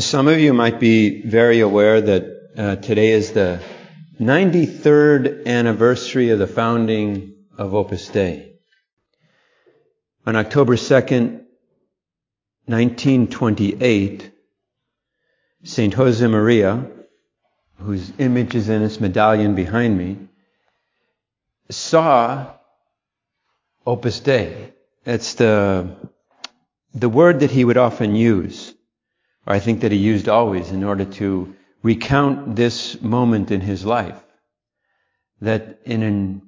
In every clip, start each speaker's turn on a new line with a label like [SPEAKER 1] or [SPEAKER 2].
[SPEAKER 1] Some of you might be very aware that uh, today is the 93rd anniversary of the founding of Opus Dei. On October 2nd, 1928, St. Josemaria, whose image is in this medallion behind me, saw Opus Dei. That's the, the word that he would often use or I think that he used always in order to recount this moment in his life. That in an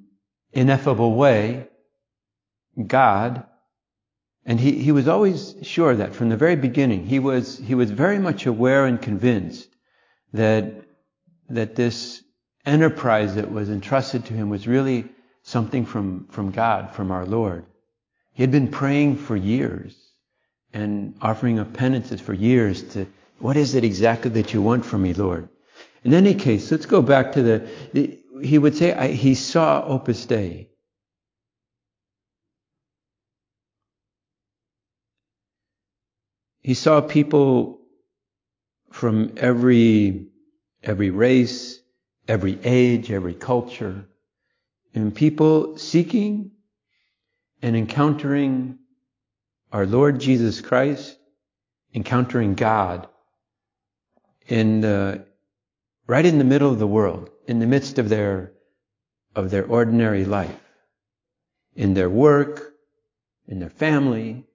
[SPEAKER 1] ineffable way, God, and he, he was always sure that from the very beginning, he was, he was very much aware and convinced that, that this enterprise that was entrusted to him was really something from, from God, from our Lord. He had been praying for years and offering up penances for years to, what is it exactly that you want from me, Lord? In any case, let's go back to the, the he would say, I, he saw Opus Dei. He saw people from every, every race, every age, every culture, and people seeking and encountering our Lord Jesus Christ encountering God in the, right in the middle of the world, in the midst of their, of their ordinary life, in their work, in their family,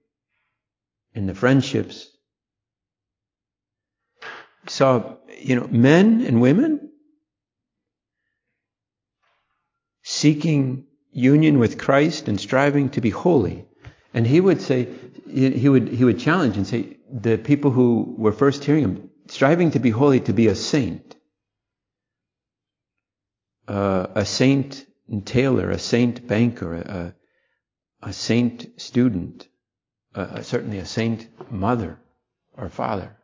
[SPEAKER 1] in the friendships. So, you know, men and women seeking union with Christ and striving to be holy. And he would say, he would, he would challenge and say, the people who were first hearing him, striving to be holy, to be a saint. Uh, a saint tailor, a saint banker, a, a saint student, uh, certainly a saint mother or father.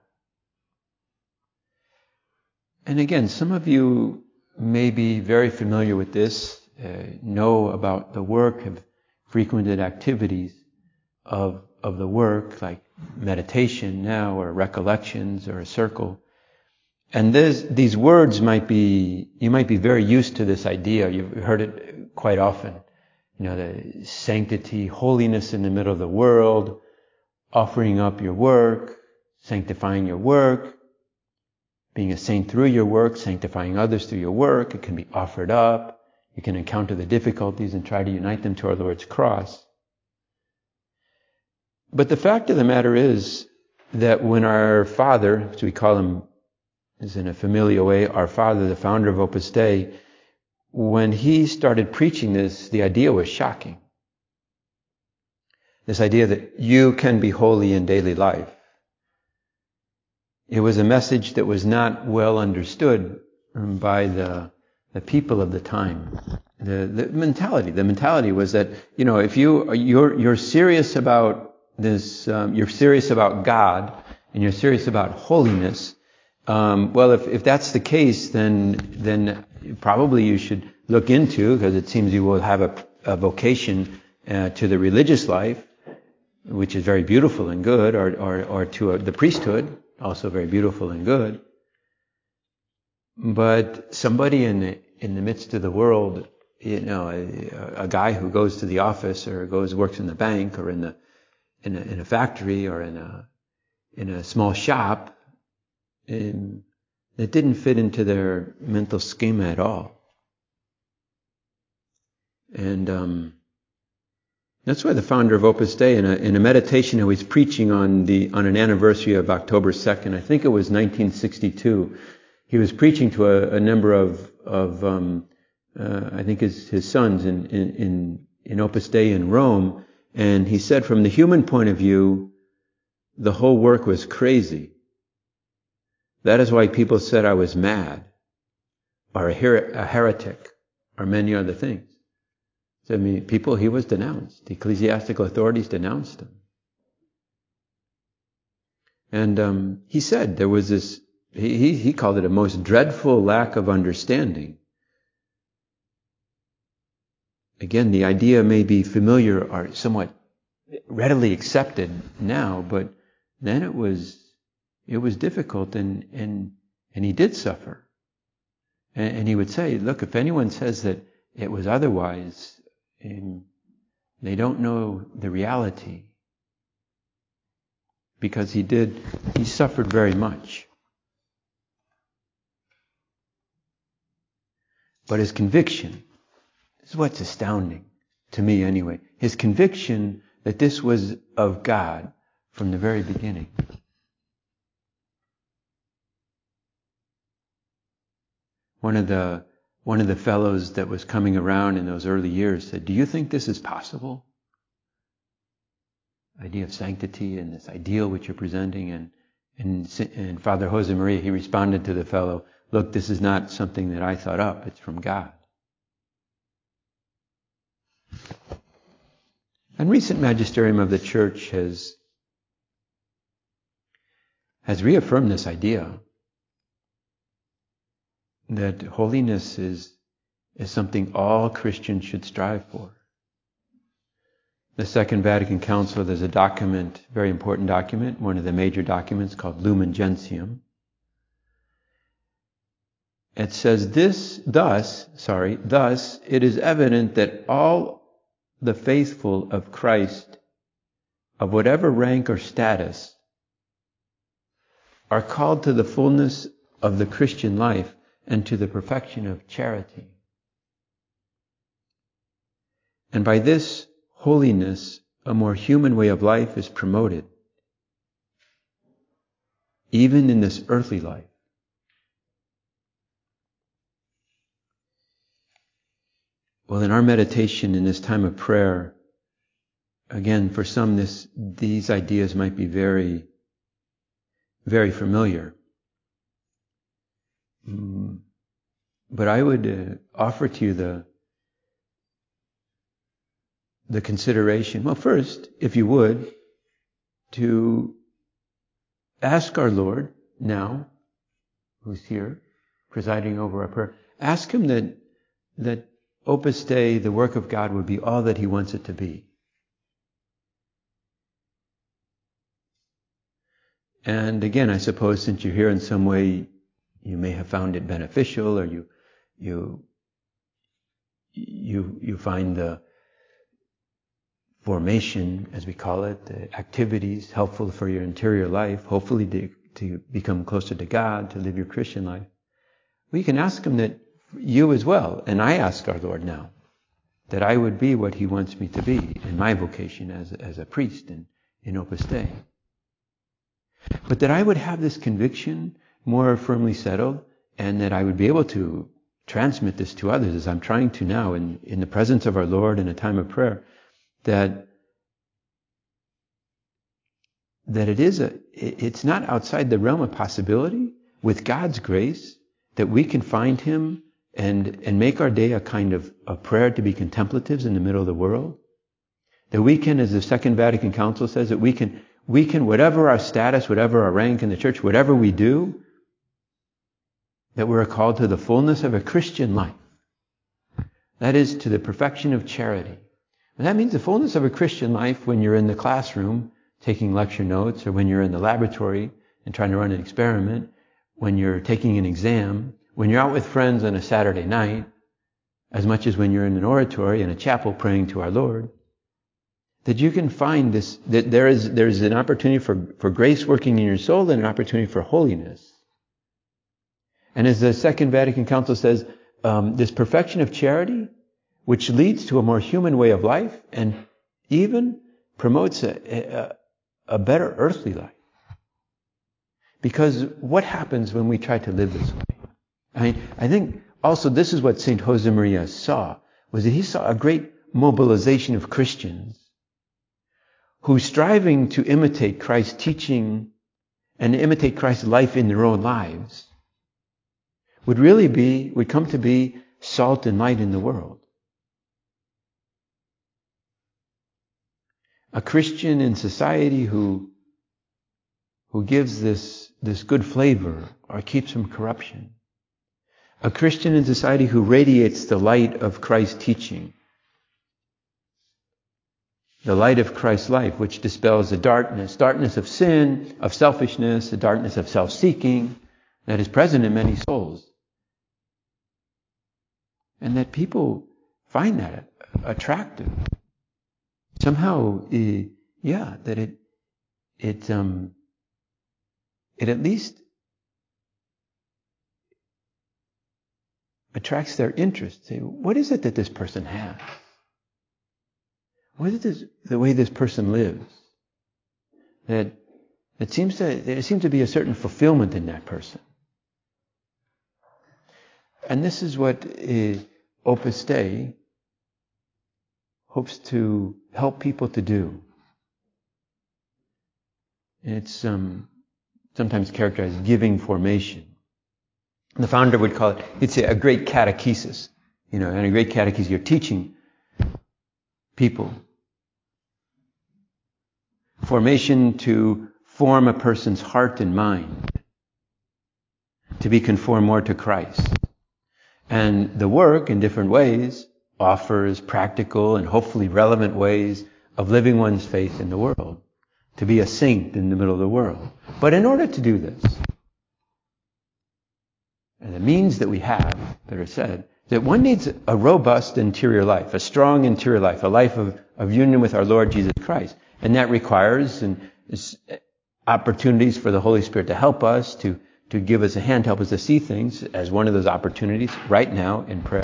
[SPEAKER 1] And again, some of you may be very familiar with this, uh, know about the work, have frequented activities of, of the work, like meditation now, or recollections, or a circle. And this, these words might be, you might be very used to this idea. You've heard it quite often. You know, the sanctity, holiness in the middle of the world, offering up your work, sanctifying your work, being a saint through your work, sanctifying others through your work. It can be offered up. You can encounter the difficulties and try to unite them to our Lord's cross. But the fact of the matter is that when our father, as we call him is in a familiar way, our father, the founder of Opus Dei, when he started preaching this, the idea was shocking. This idea that you can be holy in daily life. It was a message that was not well understood by the, the people of the time. The, the mentality, the mentality was that, you know, if you, you're, you're serious about this, um, you're serious about God and you're serious about holiness, um, well, if, if that's the case, then then probably you should look into because it seems you will have a, a vocation uh, to the religious life, which is very beautiful and good, or or, or to a, the priesthood, also very beautiful and good. But somebody in the in the midst of the world, you know, a, a guy who goes to the office or goes works in the bank or in the in a, in a factory or in a in a small shop um, that didn't fit into their mental schema at all. And um, that's why the founder of Opus Dei, in a, in a meditation he was preaching on the on an anniversary of October 2nd, I think it was 1962, he was preaching to a, a number of of um, uh, I think his his sons in in in Opus Dei in Rome, and he said, from the human point of view, the whole work was crazy. That is why people said I was mad, or a, her- a heretic, or many other things. So, I mean, people, he was denounced. The ecclesiastical authorities denounced him. And um, he said there was this, he, he called it a most dreadful lack of understanding. Again, the idea may be familiar or somewhat readily accepted now, but then it was, it was difficult and, and, and he did suffer. And, and he would say, look, if anyone says that it was otherwise, they don't know the reality because he did, he suffered very much. But his conviction, is what's astounding to me anyway, his conviction that this was of God from the very beginning. One of the one of the fellows that was coming around in those early years said, "Do you think this is possible?" idea of sanctity and this ideal which you're presenting. And, and, and Father Jose Maria, he responded to the fellow, look, this is not something that I thought up. It's from God. And recent magisterium of the church has, has reaffirmed this idea that holiness is, is something all Christians should strive for the Second Vatican Council, there's a document, very important document, one of the major documents called Lumen Gentium. It says this, thus, sorry, thus it is evident that all the faithful of Christ, of whatever rank or status, are called to the fullness of the Christian life and to the perfection of charity. And by this holiness, a more human way of life is promoted, even in this earthly life. Well, in our meditation in this time of prayer, again, for some, this, these ideas might be very, very familiar. Mm. But I would uh, offer to you the, the consideration. Well, first, if you would, to ask our Lord now, who's here, presiding over our prayer, ask Him that, that Opus Dei, the work of God, would be all that He wants it to be. And again, I suppose since you're here in some way, you may have found it beneficial or you, you, you, you find the, formation, as we call it, the activities helpful for your interior life, hopefully to, to become closer to God, to live your Christian life. We can ask Him that you as well, and I ask our Lord now, that I would be what He wants me to be in my vocation as, as a priest in, in Opus Dei. But that I would have this conviction more firmly settled and that I would be able to transmit this to others as I'm trying to now in, in the presence of our Lord in a time of prayer that that it is a it's not outside the realm of possibility with God's grace that we can find him and and make our day a kind of a prayer to be contemplatives in the middle of the world. That we can as the second Vatican Council says that we can we can whatever our status whatever our rank in the church whatever we do that we're called to the fullness of a Christian life. That is to the perfection of charity. And that means the fullness of a Christian life when you're in the classroom taking lecture notes, or when you're in the laboratory and trying to run an experiment, when you're taking an exam, when you're out with friends on a Saturday night, as much as when you're in an oratory in a chapel praying to our Lord, that you can find this, that there is, there is an opportunity for, for grace working in your soul and an opportunity for holiness. And as the Second Vatican Council says, um, this perfection of charity which leads to a more human way of life and even promotes a, a, a better earthly life. Because what happens when we try to live this way? I mean, I think also this is what St. Josemaria saw, was that he saw a great mobilization of Christians who striving to imitate Christ's teaching and imitate Christ's life in their own lives would really be, would come to be salt and light in the world. A Christian in society who, who gives this, this good flavor or keeps from corruption. A Christian in society who radiates the light of Christ's teaching. The light of Christ's life, which dispels the darkness, darkness of sin, of selfishness, the darkness of self-seeking that is present in many souls. And that people find that attractive. Somehow, uh, yeah, that it, it, um, it at least attracts their interest. Say, what is it that this person has? What is this, the way this person lives? That it seems to there seems to be a certain fulfillment in that person. And this is what uh, Opus Dei hopes to help people to do. It's um, sometimes characterized as giving formation. The founder would call it, it's a great catechesis. You know, and a great catechesis, you're teaching people. Formation to form a person's heart and mind. To be conformed more to Christ. And the work, in different ways, offers practical and hopefully relevant ways of living one's faith in the world. To be a saint in the middle of the world. But in order to do this, and the means that we have, better said, that one needs a robust interior life, a strong interior life, a life of, of union with our Lord Jesus Christ. And that requires and opportunities for the Holy Spirit to help us, to, to give us a hand, to help us to see things as one of those opportunities right now in prayer.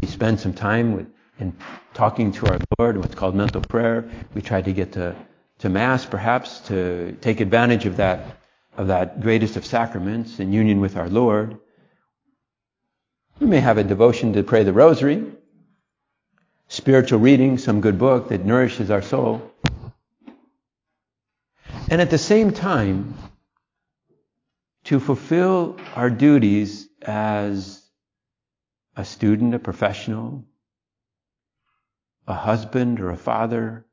[SPEAKER 1] We spend some time with, in talking to our Lord, what's called mental prayer. We try to get to, to Mass, perhaps, to take advantage of that, of that greatest of sacraments in union with our Lord. We may have a devotion to pray the rosary, spiritual reading, some good book that nourishes our soul. And at the same time, to fulfill our duties as a student, a professional, a husband or a father,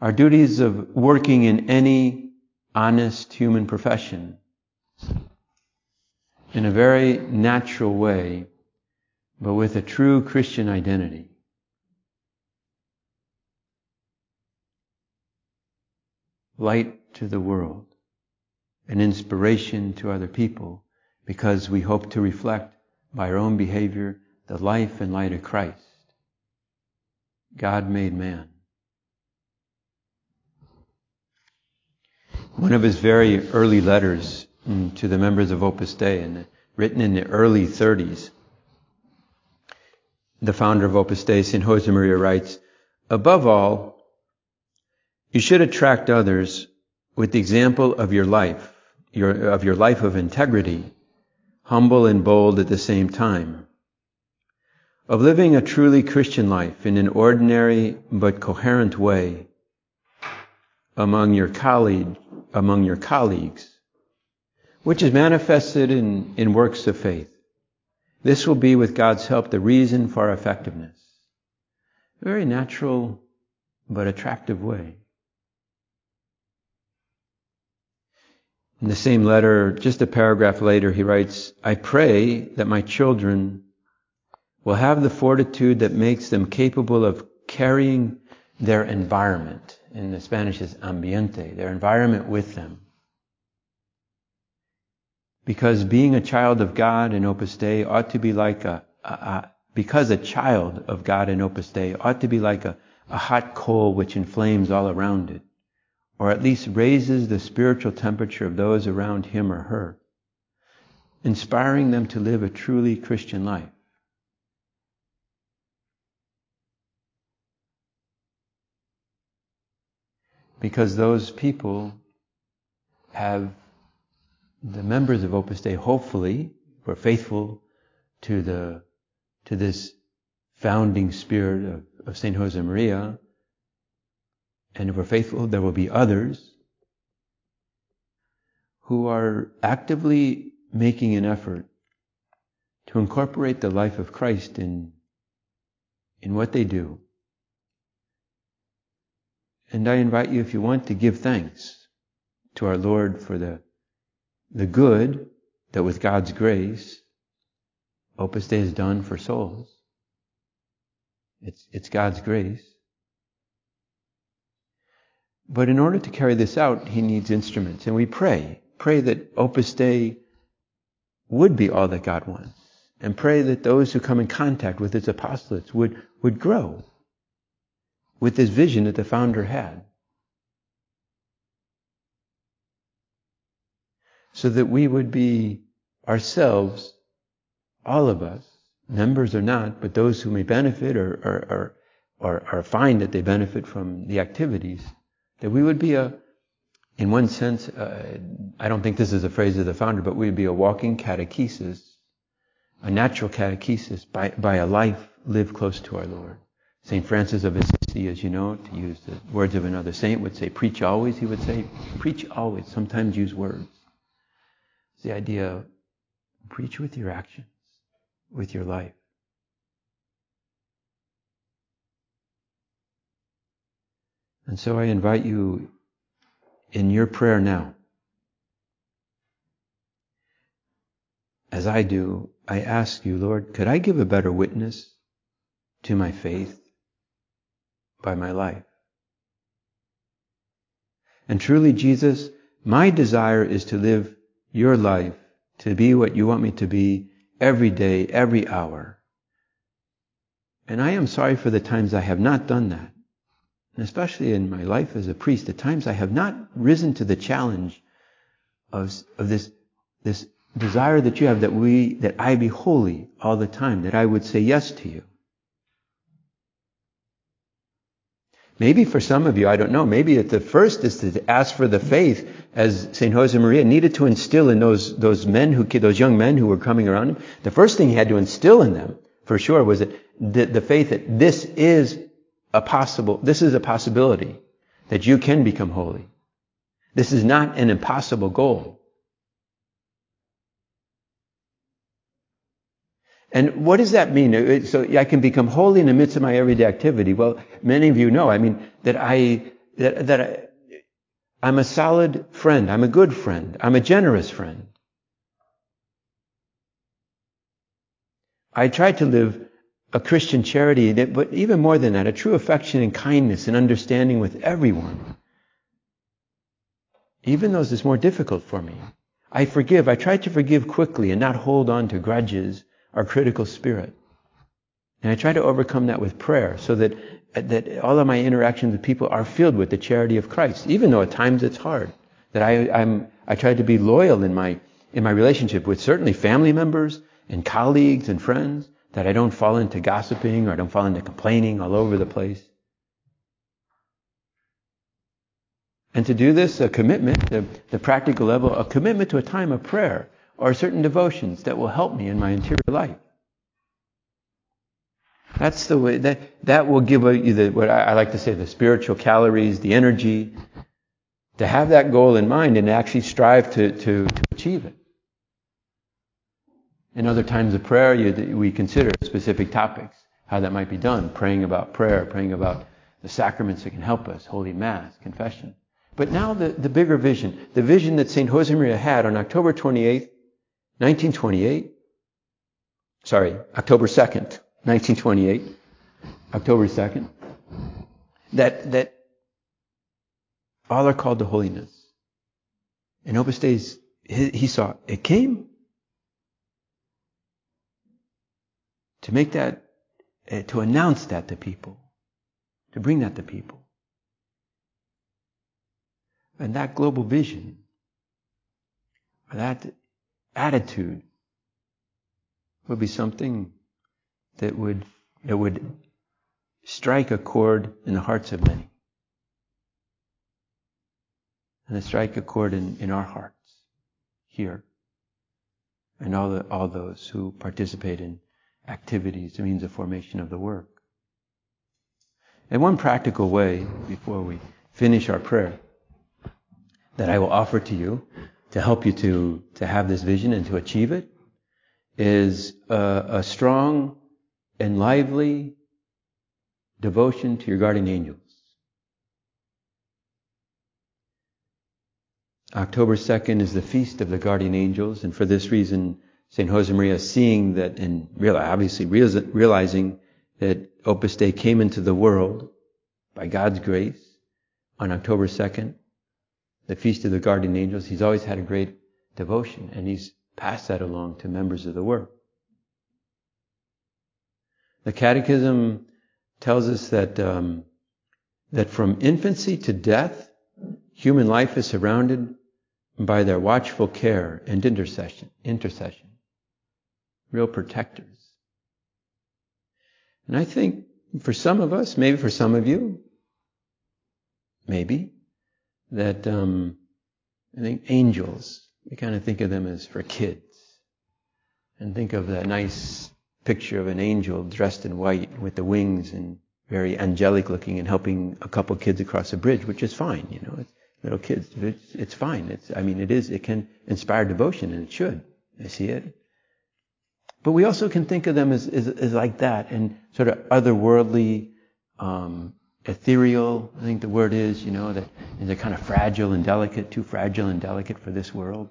[SPEAKER 1] our duties of working in any honest human profession in a very natural way, but with a true Christian identity. Light to the world, an inspiration to other people, because we hope to reflect by our own behavior the life and light of Christ, God made man. One of his very early letters Mm, to the members of Opus Dei, and written in the early 30s. The founder of Opus Dei, St. Josemaria, writes, Above all, you should attract others with the example of your life, your, of your life of integrity, humble and bold at the same time, of living a truly Christian life in an ordinary but coherent way among your colleague, among your colleagues, which is manifested in, in works of faith. This will be, with God's help, the reason for our effectiveness. A very natural but attractive way. In the same letter, just a paragraph later, he writes, I pray that my children will have the fortitude that makes them capable of carrying their environment. In the Spanish is ambiente, their environment with them because being a child of God in Opus Dei ought to be like a, a, a because a child of God in Opus Dei ought to be like a, a hot coal which inflames all around it, or at least raises the spiritual temperature of those around him or her, inspiring them to live a truly Christian life. Because those people have the members of Opus Dei hopefully were faithful to the to this founding spirit of, of Saint Josemaria, and if we're faithful, there will be others who are actively making an effort to incorporate the life of Christ in, in what they do. And I invite you, if you want, to give thanks to our Lord for the, the good that with God's grace, Opus Dei has done for souls. It's, it's God's grace. But in order to carry this out, he needs instruments. And we pray, pray that Opus Dei would be all that God wants. And pray that those who come in contact with its apostolates would, would grow with this vision that the founder had. So that we would be ourselves, all of us, members or not, but those who may benefit or, or, or, or, find that they benefit from the activities, that we would be a, in one sense, uh, I don't think this is a phrase of the founder, but we'd be a walking catechesis, a natural catechesis by, by a life lived close to our Lord. St. Francis of Assisi, as you know, to use the words of another saint, would say, preach always. He would say, preach always. Sometimes use words. The idea, of preach with your actions, with your life. And so I invite you in your prayer now. As I do, I ask you, Lord, could I give a better witness to my faith by my life? And truly, Jesus, my desire is to live your life, to be what you want me to be every day, every hour. And I am sorry for the times I have not done that and especially in my life as a priest, at times I have not risen to the challenge of, of this, this desire that you have that we, that I be holy all the time, that I would say yes to you. Maybe for some of you, I don't know, maybe the first is to ask for the faith as St. Josemaria needed to instill in those, those men who, those young men who were coming around him. The first thing he had to instill in them, for sure, was that the, the faith that this is a possible, this is a possibility that you can become holy. This is not an impossible goal. And what does that mean? So I can become holy in the midst of my everyday activity. Well, many of you know, I mean, that I, that, that I, I'm a solid friend. I'm a good friend. I'm a generous friend. I try to live a Christian charity, but even more than that, a true affection and kindness and understanding with everyone. Even those it's more difficult for me. I forgive. I try to forgive quickly and not hold on to grudges or critical spirit. And I try to overcome that with prayer so that, that all of my interactions with people are filled with the charity of Christ, even though at times it's hard. That I, I'm, I try to be loyal in my, in my relationship with certainly family members and colleagues and friends that I don't fall into gossiping or I don't fall into complaining all over the place. And to do this, a commitment, the, the practical level, a commitment to a time of prayer or certain devotions that will help me in my interior life. That's the way that that will give you the what I, like to say the spiritual calories, the energy to have that goal in mind and actually strive to, to, to achieve it. In other times of prayer, you, we consider specific topics, how that might be done, praying about prayer, praying about the sacraments that can help us, Holy Mass, confession. But now the, the bigger vision, the vision that St. Josemaria had on October 28th, 1928, sorry, October 2nd, 1928, October 2nd, that, that all are called to holiness. And Opus Dei, he saw, it came to make that, uh, to announce that to people, to bring that to people. And that global vision, that attitude would be something that would, that would strike a chord in the hearts of many. And it strike a chord in, in our hearts here. And all, the, all those who participate in activities, the means of formation of the work. And one practical way, before we finish our prayer, that I will offer to you to help you to, to have this vision and to achieve it is a, a strong and lively devotion to your guardian angels. October 2nd is the feast of the guardian angels, and for this reason, St. Josemaria, seeing that and obviously realizing that Opus Dei came into the world by God's grace on October 2nd, the Feast of the Guardian Angels, he's always had a great devotion, and he's passed that along to members of the work. The Catechism tells us that um, that from infancy to death, human life is surrounded by their watchful care and intercession. Intercession, real protectors. And I think for some of us, maybe for some of you, maybe that um, I think angels. We kind of think of them as for kids, and think of that nice picture of an angel dressed in white with the wings and very angelic looking and helping a couple kids across a bridge, which is fine, you know. Little kids, it's, it's fine. It's, I mean, it is, it can inspire devotion and it should. I see it. But we also can think of them as, as, as like that and sort of otherworldly, um, ethereal, I think the word is, you know, that they're kind of fragile and delicate, too fragile and delicate for this world.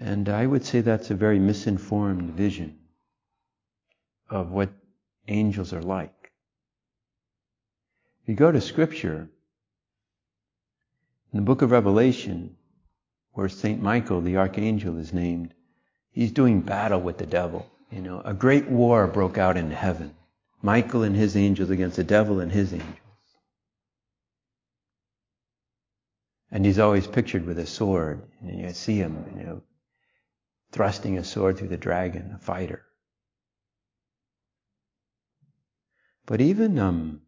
[SPEAKER 1] And I would say that's a very misinformed vision of what angels are like. If you go to scripture, in the book of Revelation, where St. Michael, the archangel, is named, he's doing battle with the devil. You know, a great war broke out in heaven. Michael and his angels against the devil and his angels. And he's always pictured with a sword. And you see him, you know, thrusting a sword through the dragon, a fighter. But even, um,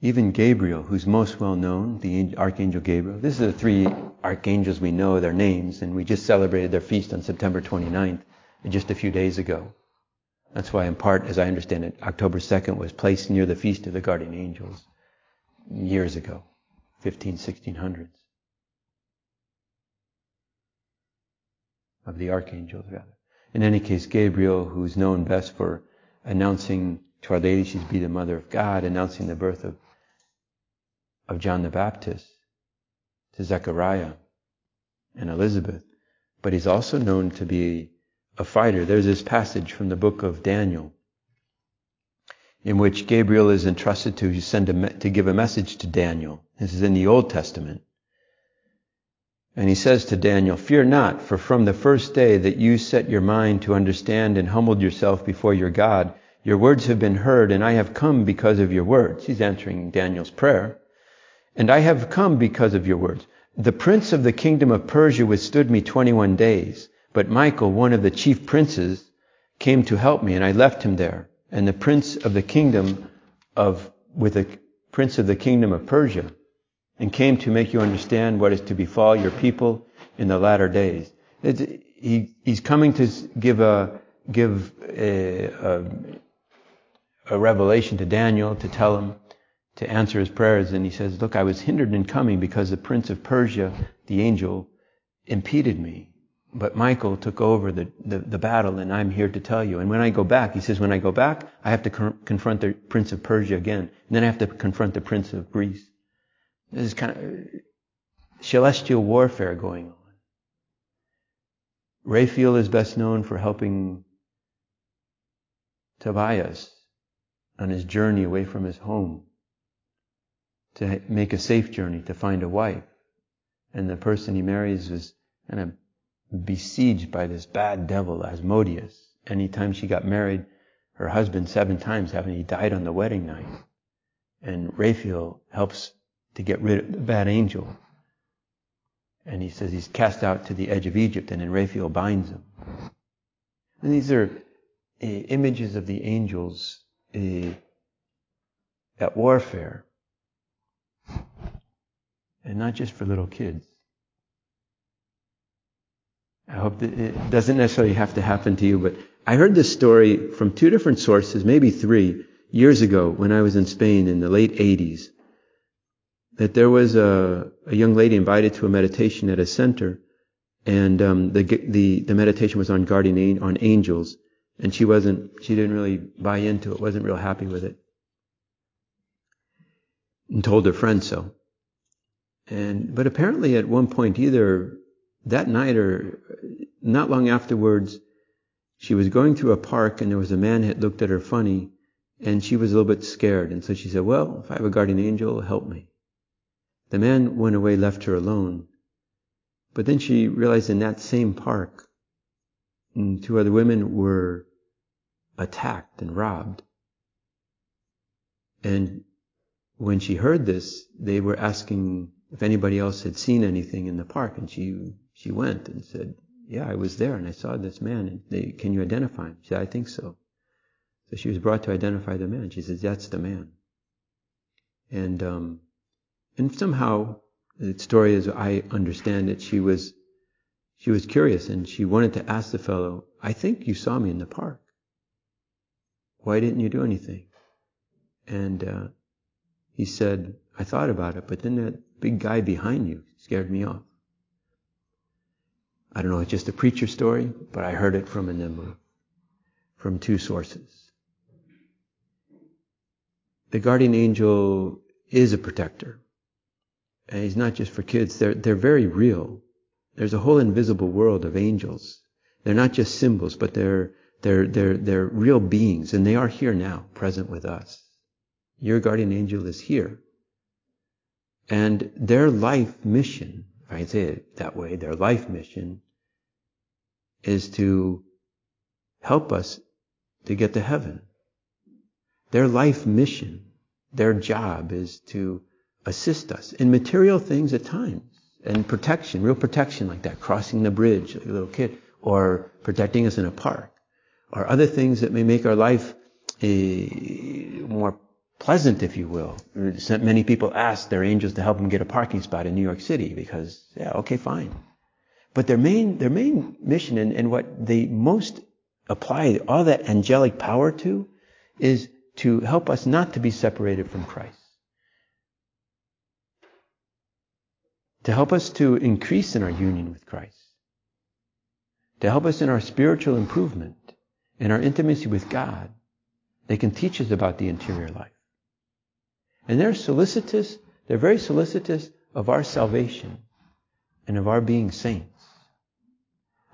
[SPEAKER 1] even Gabriel, who's most well known, the Archangel Gabriel, this is the three archangels we know their names, and we just celebrated their feast on September 29th, just a few days ago. That's why, in part, as I understand it, October 2nd was placed near the Feast of the Guardian Angels years ago, 15, 1600s. Of the archangels, rather. In any case, Gabriel, who's known best for announcing to Our Lady she's be the Mother of God, announcing the birth of, of John the Baptist to Zechariah and Elizabeth, but he's also known to be a fighter. There's this passage from the book of Daniel in which Gabriel is entrusted to send a, to give a message to Daniel. This is in the Old Testament. And he says to Daniel, Fear not, for from the first day that you set your mind to understand and humbled yourself before your God, your words have been heard, and I have come because of your words. He's answering Daniel's prayer. And I have come because of your words. The prince of the kingdom of Persia withstood me 21 days. But Michael, one of the chief princes, came to help me, and I left him there. And the prince of the kingdom of, with the prince of the kingdom of Persia, and came to make you understand what is to befall your people in the latter days. He, he's coming to give a, give a, a, a revelation to Daniel to tell him to answer his prayers. And he says, look, I was hindered in coming because the prince of Persia, the angel, impeded me. But Michael took over the, the, the, battle, and I'm here to tell you. And when I go back, he says, when I go back, I have to confront the prince of Persia again. And then I have to confront the prince of Greece. This is kind of uh, celestial warfare going on. Raphael is best known for helping Tobias on his journey away from his home to make a safe journey to find a wife. And the person he marries was kind of besieged by this bad devil, Asmodeus. Anytime she got married, her husband seven times having he died on the wedding night. And Raphael helps to get rid of the bad angel. And he says he's cast out to the edge of Egypt, and then Raphael binds him. And these are uh, images of the angels uh, at warfare. And not just for little kids. I hope it doesn't necessarily have to happen to you, but I heard this story from two different sources, maybe three, years ago when I was in Spain in the late 80s. that there was a, a young lady invited to a meditation at a center, and um, the, the the meditation was on guardian on angels, and she wasn't she didn't really buy into it, wasn't real happy with it, and told her friend so. And but apparently at one point either that night or not long afterwards, she was going through a park and there was a man that looked at her funny, and she was a little bit scared, and so she said, "Well, if I have a guardian angel, help me." The man went away, left her alone. But then she realized in that same park, mm, two other women were attacked and robbed. And when she heard this, they were asking if anybody else had seen anything in the park, and she she went and said, "Yeah, I was there, and I saw this man. And they, can you identify him?" She said, "I think so." So she was brought to identify the man. She says, "That's the man." And um, and somehow, the story as I understand it, she was, she was curious and she wanted to ask the fellow, I think you saw me in the park. Why didn't you do anything? And uh, he said, I thought about it, but then that big guy behind you scared me off. I don't know, it's just a preacher story, but I heard it from a number, from two sources. The guardian angel is a protector. And he's not just for kids. They're, they're very real. There's a whole invisible world of angels. They're not just symbols, but they're, they're, they're, they're real beings, and they are here now, present with us. Your guardian angel is here. And their life mission, I can say it that way, their life mission is to help us to get to heaven. Their life mission, their job is to assist us in material things at times and protection, real protection like that, crossing the bridge like a little kid, or protecting us in a park, or other things that may make our life eh, more pleasant, if you will. Many people ask their angels to help them get a parking spot in New York City because, yeah, okay, fine. But their main, their main mission and, and what they most apply all that angelic power to is to help us not to be separated from Christ. to help us to increase in our union with Christ, to help us in our spiritual improvement, in our intimacy with God. They can teach us about the interior life. And they're solicitous, they're very solicitous of our salvation and of our being saints.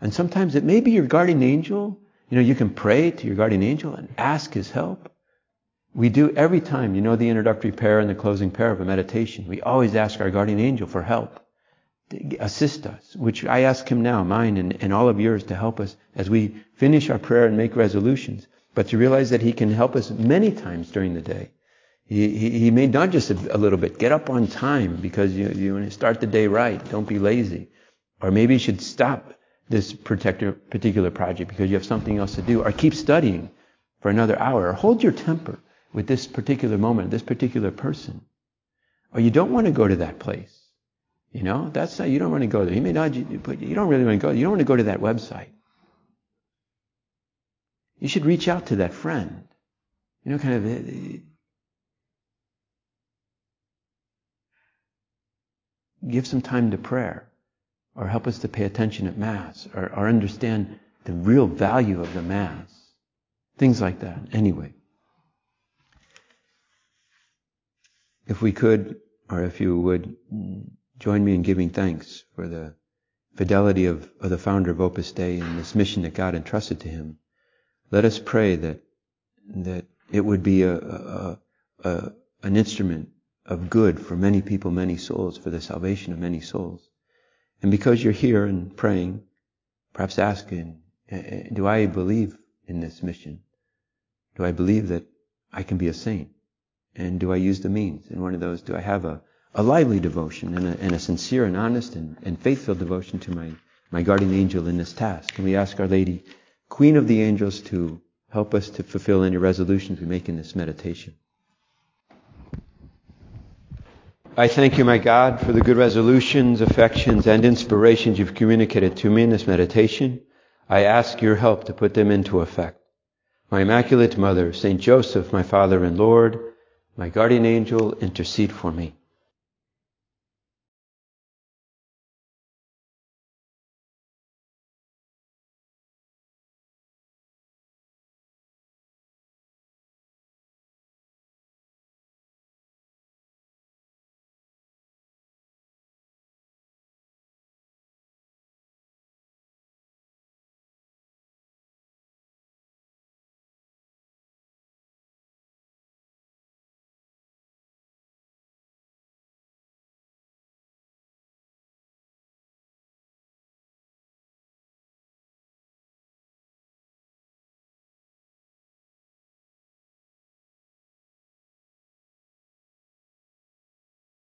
[SPEAKER 1] And sometimes it may be your guardian angel. You know, you can pray to your guardian angel and ask his help. We do every time, you know, the introductory prayer and the closing prayer of a meditation. We always ask our guardian angel for help, to assist us, which I ask him now, mine and, and all of yours, to help us as we finish our prayer and make resolutions, but to realize that he can help us many times during the day. He, he, may not just a, a, little bit. Get up on time because you, you want to start the day right. Don't be lazy. Or maybe you should stop this particular project because you have something else to do. Or keep studying for another hour. Or hold your temper with this particular moment, this particular person. Or you don't want to go to that place. You know, that's not, you don't want to go there. You may not, but you don't really want to go. You don't want to go to that website. You should reach out to that friend. You know, kind of. Uh, give some time to prayer, or help us to pay attention at Mass, or, or understand the real value of the Mass. Things like that. Anyway. If we could, or if you would, join me in giving thanks for the fidelity of, of the founder of Opus Dei and this mission that God entrusted to him. Let us pray that that it would be a, a, a, an instrument of good for many people, many souls, for the salvation of many souls. And because you're here and praying, perhaps asking, eh, eh, do I believe in this mission? Do I believe that I can be a saint? And do I use the means? And one of those, do I have a, a lively devotion and a, and a sincere and honest and, and faithful devotion to my, my guardian angel in this task? And we ask Our Lady, Queen of the Angels, to help us to fulfill any resolutions we make in this meditation. I thank you, my God, for the good resolutions, affections, and inspirations you've communicated to me in this meditation. I ask your help to put them into effect. My Immaculate Mother, Saint Joseph, my Father and Lord, my guardian angel, intercede for me.